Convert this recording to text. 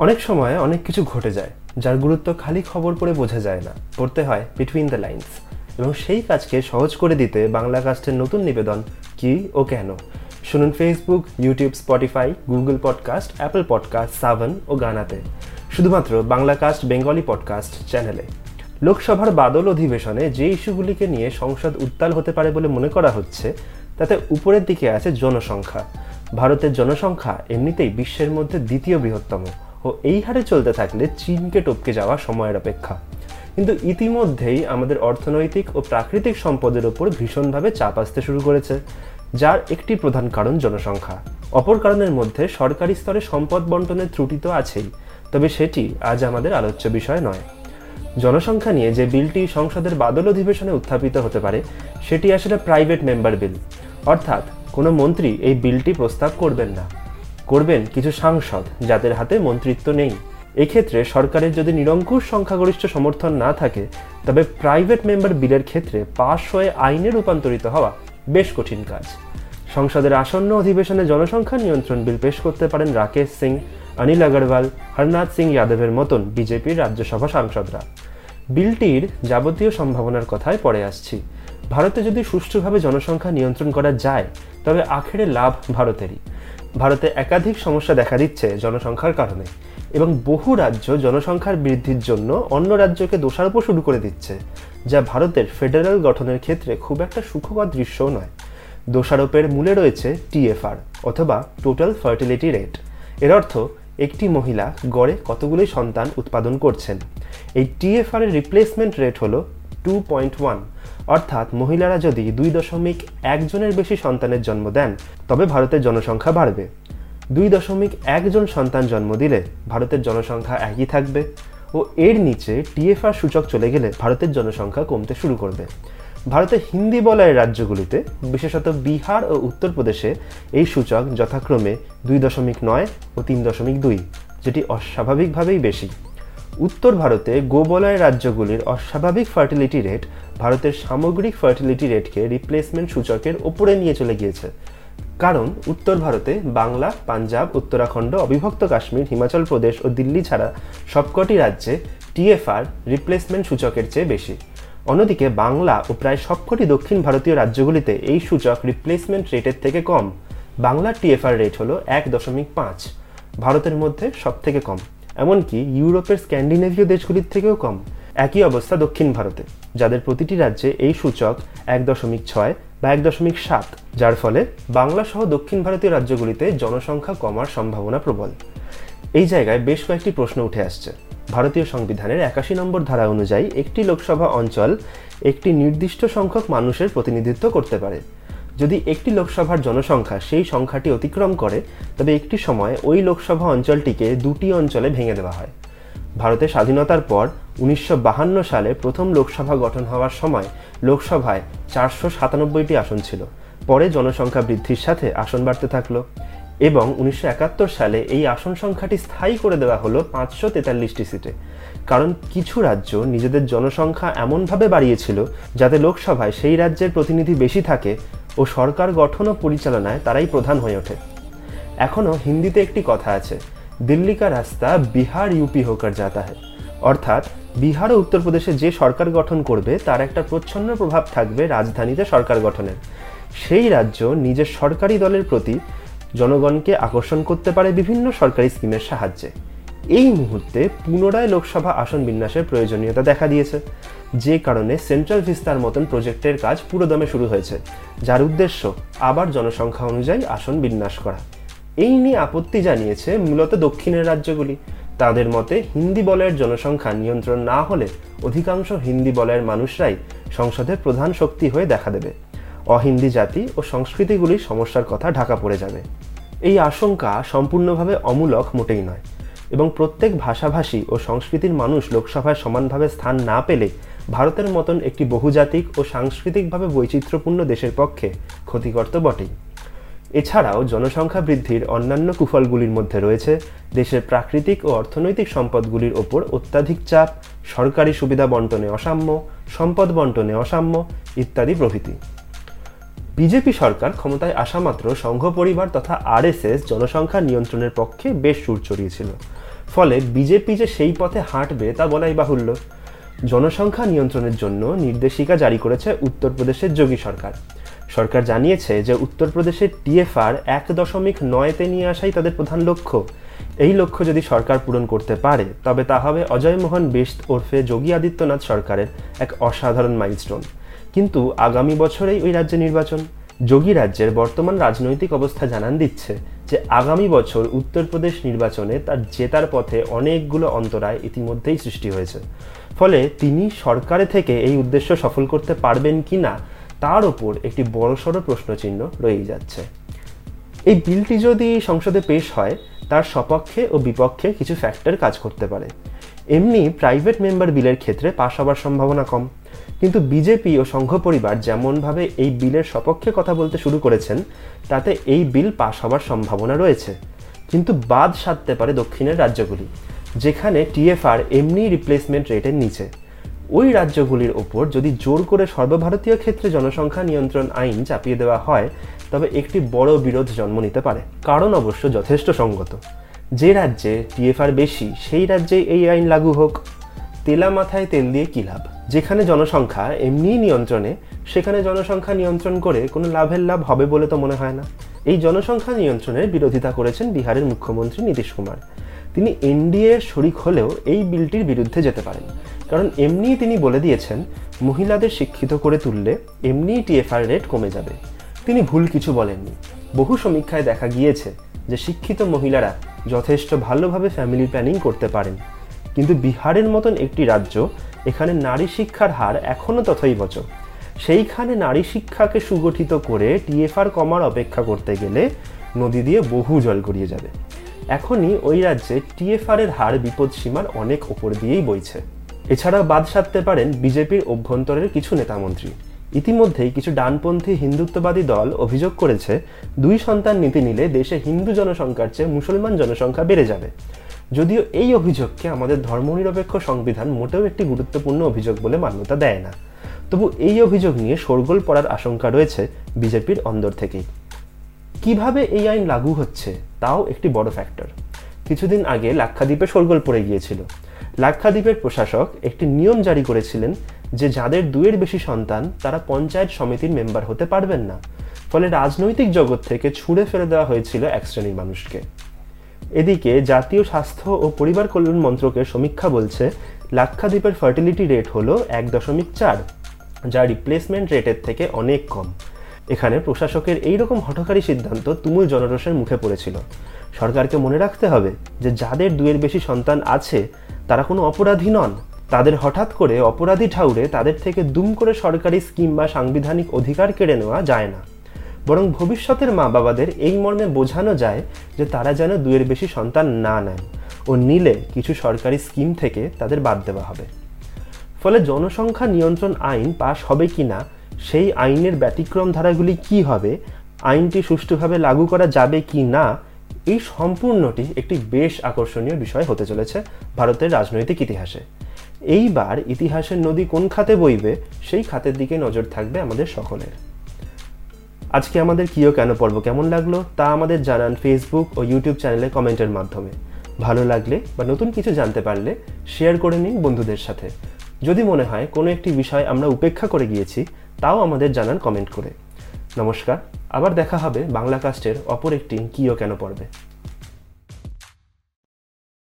অনেক সময় অনেক কিছু ঘটে যায়, যার গুরুত্ব খালি খবর পড়ে বোঝা যায় না। পড়তে হয় বিটুইন দ্য লাইন্স এবং সেই কাজকে সহজ করে দিতে বাংলা কাস্টের নতুন নিবেদন কি ও কেন? শুনুন Facebook YouTube Spotify Google podcast Apple podcast Saavn ও গানাতে। শুধুমাত্র বাংলা কাস্ট বেঙ্গলি পডকাস্ট চ্যানেলে লোকসভার বাদল অধিবেশনে যে ইস্যুগুলিকে নিয়ে সংসদ উত্তাল হতে পারে বলে মনে করা হচ্ছে, তাতে উপরের দিকে আছে জনসংখ্যা। ভারতের জনসংখ্যা এমনিতেই বিশ্বের মধ্যে দ্বিতীয় বৃহত্তম। ও এই হারে চলতে থাকলে চীনকে টপকে যাওয়া সময়ের অপেক্ষা। কিন্তু ইতিমধ্যেই আমাদের অর্থনৈতিক ও প্রাকৃতিক সম্পদের ওপর ভীষণভাবে চাপ আসতে শুরু করেছে, যার একটি প্রধান কারণ জনসংখ্যা। অপর কারণের মধ্যে সরকারি স্তরে সম্পদ বন্টনের ত্রুটি তো আছেই, তবে সেটি আজ আমাদের আলোচ্য বিষয় নয়। জনসংখ্যা নিয়ে যে বিলটি সংসদের বাদল অধিবেশনে উত্থাপিত হতে পারে, সেটি আসলে প্রাইভেট মেম্বার বিল অর্থাৎ কোনো মন্ত্রী এই বিলটি প্রস্তাব করবেন না। করবেন কিছু সাংসদ যাদের হাতে মন্ত্রিত্ব নেই। এক্ষেত্রে সরকারের যদি নিরঙ্কুশ সংখ্যাগরিষ্ঠ সমর্থন না থাকে, তবে প্রাইভেট মেম্বার বিলের ক্ষেত্রে পাশ হয়ে আইনে রূপান্তরিত হওয়া বেশ কঠিন কাজ। সংসদের আসন্ন অধিবেশনে জনসংখ্যা নিয়ন্ত্রণ বিল পেশ করতে পারেন রাকেশ সিং, অনিল আগরওয়াল, হরনাথ সিং যাদবের মতন বিজেপির রাজ্যসভা সাংসদরা। বিলটির যাবতীয় সম্ভাবনার কথায় পরে আসছি। ভারতে যদি সুষ্ঠুভাবে জনসংখ্যা নিয়ন্ত্রণ করা যায়, তবে আখেরে লাভ ভারতেরই। ভারতে একাধিক সমস্যা দেখা দিচ্ছে জনসংখ্যার কারণে এবং বহু রাজ্য জনসংখ্যার বৃদ্ধির জন্য অন্য রাজ্যকে দোষারোপ শুরু করে দিচ্ছে, যা ভারতের ফেডারেল গঠনের ক্ষেত্রে খুব একটা সুখকর দৃশ্যও নয়। দোষারোপের মূলে রয়েছে টিএফআর অথবা টোটাল ফার্টিলিটি রেট। এর অর্থ, একটি মহিলা গড়ে কতগুলি সন্তান উৎপাদন করছেন? এই টিএফআর এর রিপ্লেসমেন্ট রেট হল টু পয়েন্ট ওয়ান অর্থাৎ মহিলারা যদি দুই দশমিক একজনের বেশি সন্তানের জন্ম দেন, তবে ভারতের জনসংখ্যা বাড়বে। দুই দশমিক একজন সন্তান জন্ম দিলে ভারতের জনসংখ্যা একই থাকবে ও এর নিচে টিএফআর সূচক চলে গেলে ভারতের জনসংখ্যা কমতে শুরু করবে। ভারতের হিন্দি বলয়ের রাজ্যগুলিতে, বিশেষত বিহার ও উত্তরপ্রদেশে, এই সূচক যথাক্রমে দুই দশমিক নয় ও তিন দশমিক দুই, যেটি অস্বাভাবিকভাবেই বেশি। উত্তর ভারতে গোবলয় রাজ্যগুলির অস্বাভাবিক ফার্টিলিটি রেট ভারতের সামগ্রিক ফার্টিলিটি রেটকে রিপ্লেসমেন্ট সূচকের ওপরে নিয়ে চলে গিয়েছে। কারণ উত্তর ভারতে বাংলা, পাঞ্জাব, উত্তরাখণ্ড, অবিভক্ত কাশ্মীর, হিমাচল প্রদেশ ও দিল্লি ছাড়া সবকটি রাজ্যে টিএফআর রিপ্লেসমেন্ট সূচকের চেয়ে বেশি। অন্যদিকে বাংলা ও প্রায় সবকটি দক্ষিণ ভারতীয় রাজ্যগুলিতে এই সূচক রিপ্লেসমেন্ট রেটের থেকে কম। বাংলার টিএফআর রেট হলো এক দশমিক পাঁচ। ভারতের মধ্যে সব থেকে কম। এমনকি ইউরোপের স্ক্যান্ডিনেভীয় দেশগুলির থেকেও কম। একই অবস্থা দক্ষিণ ভারতে, যাদের প্রতিটি রাজ্যে এই সূচক এক দশমিক ছয় বা এক দশমিক সাত, যার ফলে বাংলা সহ দক্ষিণ ভারতীয় রাজ্যগুলিতে জনসংখ্যা কমার সম্ভাবনা প্রবল। এই জায়গায় বেশ কয়েকটি প্রশ্ন উঠে আসছে। ভারতীয় সংবিধানের একাশি নম্বর ধারা অনুযায়ী একটি লোকসভা অঞ্চল একটি নির্দিষ্ট সংখ্যক মানুষের প্রতিনিধিত্ব করতে পারে। যদি একটি লোকসভার জনসংখ্যা সেই সংখ্যাটি অতিক্রম করে, তবে একটি সময় ওই লোকসভা অঞ্চলটিকে দুটি অঞ্চলে ভেঙে দেওয়া হয়। ভারতের স্বাধীনতার পর উনিশশো সালে প্রথম লোকসভা গঠন হওয়ার সময় লোকসভায় চারশো সাতানব্বইটি আসন ছিল। পরে জনসংখ্যা বৃদ্ধির সাথে আসন বাড়তে থাকল এবং উনিশশো একাত্তর সালে এই আসন সংখ্যাটি স্থায়ী করে দেওয়া হলো পাঁচশো তেতাল্লিশটি সিটে। কারণ কিছু রাজ্য নিজেদের জনসংখ্যা এমনভাবে বাড়িয়েছিল যাতে লোকসভায় সেই রাজ্যের প্রতিনিধি বেশি থাকে ও সরকার গঠন ও পরিচালনায় তারাই প্রধান হয়ে ওঠে। এখনও হিন্দিতে একটি কথা আছে দিল্লি কা রাস্তা বিহার ইউপি হোকার যাতা হয়। অর্থাৎ বিহার ও উত্তরপ্রদেশে যে সরকার গঠন করবে, তার একটা প্রচ্ছন্ন প্রভাব থাকবে রাজধানীতে সরকার গঠনের। সেই রাজ্য নিজের সরকারি দলের প্রতি জনগণকে আকর্ষণ করতে পারে বিভিন্ন সরকারি স্কিমের সাহায্যে। এই মুহূর্তে পুনরায় লোকসভা আসন বিন্যাসের প্রয়োজনীয়তা দেখা দিয়েছে। যে কারণে সেন্ট্রাল ভিস্তার মতন প্রজেক্টের কাজ পুরোদমে শুরু হয়েছে, যার উদ্দেশ্য আবার জনসংখ্যা অনুযায়ী আসন বিন্যাস করা। এই নিয়ে আপত্তি জানিয়েছে মূলত দক্ষিণের রাজ্যগুলি। তাদের মতে হিন্দি বলয়ের জনসংখ্যা নিয়ন্ত্রণ না হলে অধিকাংশ হিন্দি বলয়ের মানুষরাই সংসদের প্রধান শক্তি হয়ে দেখা দেবে। অহিন্দি জাতি ও সংস্কৃতিগুলির সমস্যার কথা ঢাকা পড়ে যাবে। এই আশঙ্কা সম্পূর্ণভাবে অমূলক মোটেই নয়। এবং প্রত্যেক ভাষাভাষী ও সংস্কৃতির মানুষ লোকসভায় সমানভাবে স্থান না পেলে ভারতের মতন একটি বহুজাতিক ও সাংস্কৃতিকভাবে বৈচিত্র্যপূর্ণ দেশের পক্ষে ক্ষতিকর তো বটেই। এছাড়াও জনসংখ্যা বৃদ্ধির অন্যান্য কুফলগুলির মধ্যে রয়েছে দেশের প্রাকৃতিক ও অর্থনৈতিক সম্পদগুলির ওপর অত্যাধিক চাপ, সরকারি সুবিধা বন্টনে অসাম্য, সম্পদ বন্টনে অসাম্য ইত্যাদি প্রভৃতি। বিজেপি সরকার ক্ষমতায় আসা মাত্র সংঘ পরিবার তথা আরএসএস জনসংখ্যা নিয়ন্ত্রণের পক্ষে বেশ সুর চড়িয়েছিল। ফলে বিজেপি যে সেই পথে হাঁটবে তা বলাই বাহুল্য। জনসংখ্যা নিয়ন্ত্রণের জন্য নির্দেশিকা জারি করেছে উত্তরপ্রদেশের যোগী সরকার। সরকার জানিয়েছে যে উত্তরপ্রদেশের টিএফআর এক দশমিক নয়তে নিয়ে আসাই তাদের প্রধান লক্ষ্য। এই লক্ষ্য যদি সরকার পূরণ করতে পারে, তবে তা হবে অজয় মোহন বেস্ট ওরফে যোগী আদিত্যনাথ সরকারের এক অসাধারণ মাইলস্টোন। কিন্তু আগামী বছরেই ওই রাজ্যে নির্বাচন। যোগী রাজ্যের বর্তমান রাজনৈতিক অবস্থা জানান দিচ্ছে যে আগামী বছর উত্তরপ্রদেশ নির্বাচনে তার জেতার পথে অনেকগুলো অন্তরায় ইতিমধ্যেই সৃষ্টি হয়েছে। ফলে তিনি সরকারে থেকে এই উদ্দেশ্য সফল করতে পারবেন কি না তার ওপর একটি বড়সড় প্রশ্নচিহ্ন রয়েই যাচ্ছে। এই বিলটি যদি সংসদে পেশ হয়, তার সপক্ষে ও বিপক্ষে কিছু ফ্যাক্টর কাজ করতে পারে। এমনি প্রাইভেট মেম্বার বিলের ক্ষেত্রে পাশ হবার সম্ভাবনা কম। কিন্তু বিজেপি ও সংঘ পরিবার যেমনভাবে এই বিলের সপক্ষে কথা বলতে শুরু করেছেন, তাতে এই বিল পাশ হবার সম্ভাবনা রয়েছে। কিন্তু বাদ সাধতে পারে দক্ষিণের রাজ্যগুলি, যেখানে টিএফআর এমনি রিপ্লেসমেন্ট রেটের নিচে। ওই রাজ্যগুলির ওপর যদি জোর করে সর্বভারতীয় ক্ষেত্রে জনসংখ্যা নিয়ন্ত্রণ আইন চাপিয়ে দেওয়া হয়, তবে একটি বড় বিরোধ জন্ম নিতে পারে। কারণ অবশ্য যথেষ্ট সঙ্গত। যে রাজ্যে টিএফআর বেশি, সেই রাজ্যে এই আইন লাগু হোক। তেলা মাথায় তেল দিয়ে কী লাভ? যেখানে জনসংখ্যা এমনিই নিয়ন্ত্রণে, সেখানে জনসংখ্যা নিয়ন্ত্রণ করে কোনো লাভের লাভ হবে বলে তো মনে হয় না। এই জনসংখ্যা নিয়ন্ত্রণের বিরোধিতা করেছেন বিহারের মুখ্যমন্ত্রী নীতিশ কুমার। তিনি এনডিএ শরিক হলেও এই বিলটির বিরুদ্ধে যেতে পারেন। কারণ এমনিই তিনি বলে দিয়েছেন, মহিলাদের শিক্ষিত করে তুললে এমনিই টিএফআর রেট কমে যাবে। তিনি ভুল কিছু বলেননি। বহু সমীক্ষায় দেখা গিয়েছে যে শিক্ষিত মহিলারা যথেষ্ট ভালোভাবে ফ্যামিলি প্ল্যানিং করতে পারেন। কিন্তু বিহারের মতন একটি রাজ্য এখানে নারী শিক্ষার হার এখনও তথৈবচ সেইখানে নারী শিক্ষাকে সুগঠিত করে টিএফআর কমার অপেক্ষা করতে গেলে নদী দিয়ে বহু জল গড়িয়ে যাবে। এখনই ওই রাজ্যে টিএফআর এর হার বিপদসীমার অনেক ওপর দিয়েই বইছে। এছাড়া বাদ সাধতে পারেন বিজেপির অভ্যন্তরের কিছু নেতামন্ত্রী। ইতিমধ্যেই কিছু ডানপন্থী হিন্দুত্ববাদী দল অভিযোগ করেছে, দুই সন্তান নীতি নিলে দেশে হিন্দু জনসংখ্যার চেয়ে মুসলমান জনসংখ্যা বেড়ে যাবে। যদিও এই অভিযোগকে আমাদের ধর্মনিরপেক্ষ সংবিধান মোটেও একটি গুরুত্বপূর্ণ অভিযোগ বলে মান্যতা দেয় না। তবু এই অভিযোগ নিয়ে শোরগোল পড়ার আশঙ্কা রয়েছে বিজেপির অন্দর থেকেই। কীভাবে এই আইন লাগু হচ্ছে তাও একটি বড় ফ্যাক্টর কিছুদিন আগে লাক্ষাদ্বীপে শোরগোল পড়ে গিয়েছিল। লাক্ষাদ্বীপের প্রশাসক একটি নিয়ম জারি করেছিলেন যে যাদের দুয়ের বেশি সন্তান, তারা পঞ্চায়েত সমিতির মেম্বার হতে পারবেন না। ফলে রাজনৈতিক জগৎ থেকে ছুঁড়ে ফেলে দেওয়া হয়েছিল এক শ্রেণির মানুষকে। এদিকে জাতীয় স্বাস্থ্য ও পরিবার কল্যাণ মন্ত্রকের সমীক্ষা বলছে, লাক্ষাদ্বীপের ফার্টিলিটি রেট হলো এক দশমিক চার যা রিপ্লেসমেন্ট রেটের থেকে অনেক কম। এখানে প্রশাসকের এইরকম হঠকারী সিদ্ধান্ত তুমুল জনরোষের মুখে পড়েছিল। সরকারকে মনে রাখতে হবে যে যাদের দুয়ের বেশি সন্তান আছে, তারা কোনো অপরাধী নন। তাদের হঠাৎ করে অপরাধী ঠাউরে তাদের থেকে দুম করে সরকারি স্কিম বা সাংবিধানিক অধিকার কেড়ে নেওয়া যায় না। বরং ভবিষ্যতের মা বাবাদের এই মর্মে বোঝানো যায় যে তারা যেন দুয়ের বেশি সন্তান না নেন ও নিলে কিছু সরকারি স্কিম থেকে তাদের বাদ দেওয়া হবে। ফলে জনসংখ্যা নিয়ন্ত্রণ আইন পাশ হবে কি না, সেই আইনের ব্যতিক্রম ধারাগুলি কি হবে, আইনটি সুষ্ঠুভাবে লাগু করা যাবে কি না, এই সম্পূর্ণটি একটি বেশ আকর্ষণীয় বিষয় হতে চলেছে ভারতের রাজনৈতিক ইতিহাসে। এইবার ইতিহাসের নদী কোন খাতে বইবে, সেই খাতের দিকে নজর থাকবে আমাদের সকলের। আজকে আমাদের কিও কেন পর্ব কেমন লাগল তা আমাদের জানান ফেসবুক ও ইউটিউব চ্যানেলে কমেন্টের মাধ্যমে। ভালো লাগলে বা নতুন কিছু জানতে পারলে শেয়ার করে নিন বন্ধুদের সাথে। যদি মনে হয় কোনো একটি বিষয় আমরা উপেক্ষা করে গিয়েছি, তাও আমাদের জানান কমেন্ট করে। নমস্কার, আবার দেখা হবে বাংলা কাস্টের অপর একটি কিও কেন পর্বে।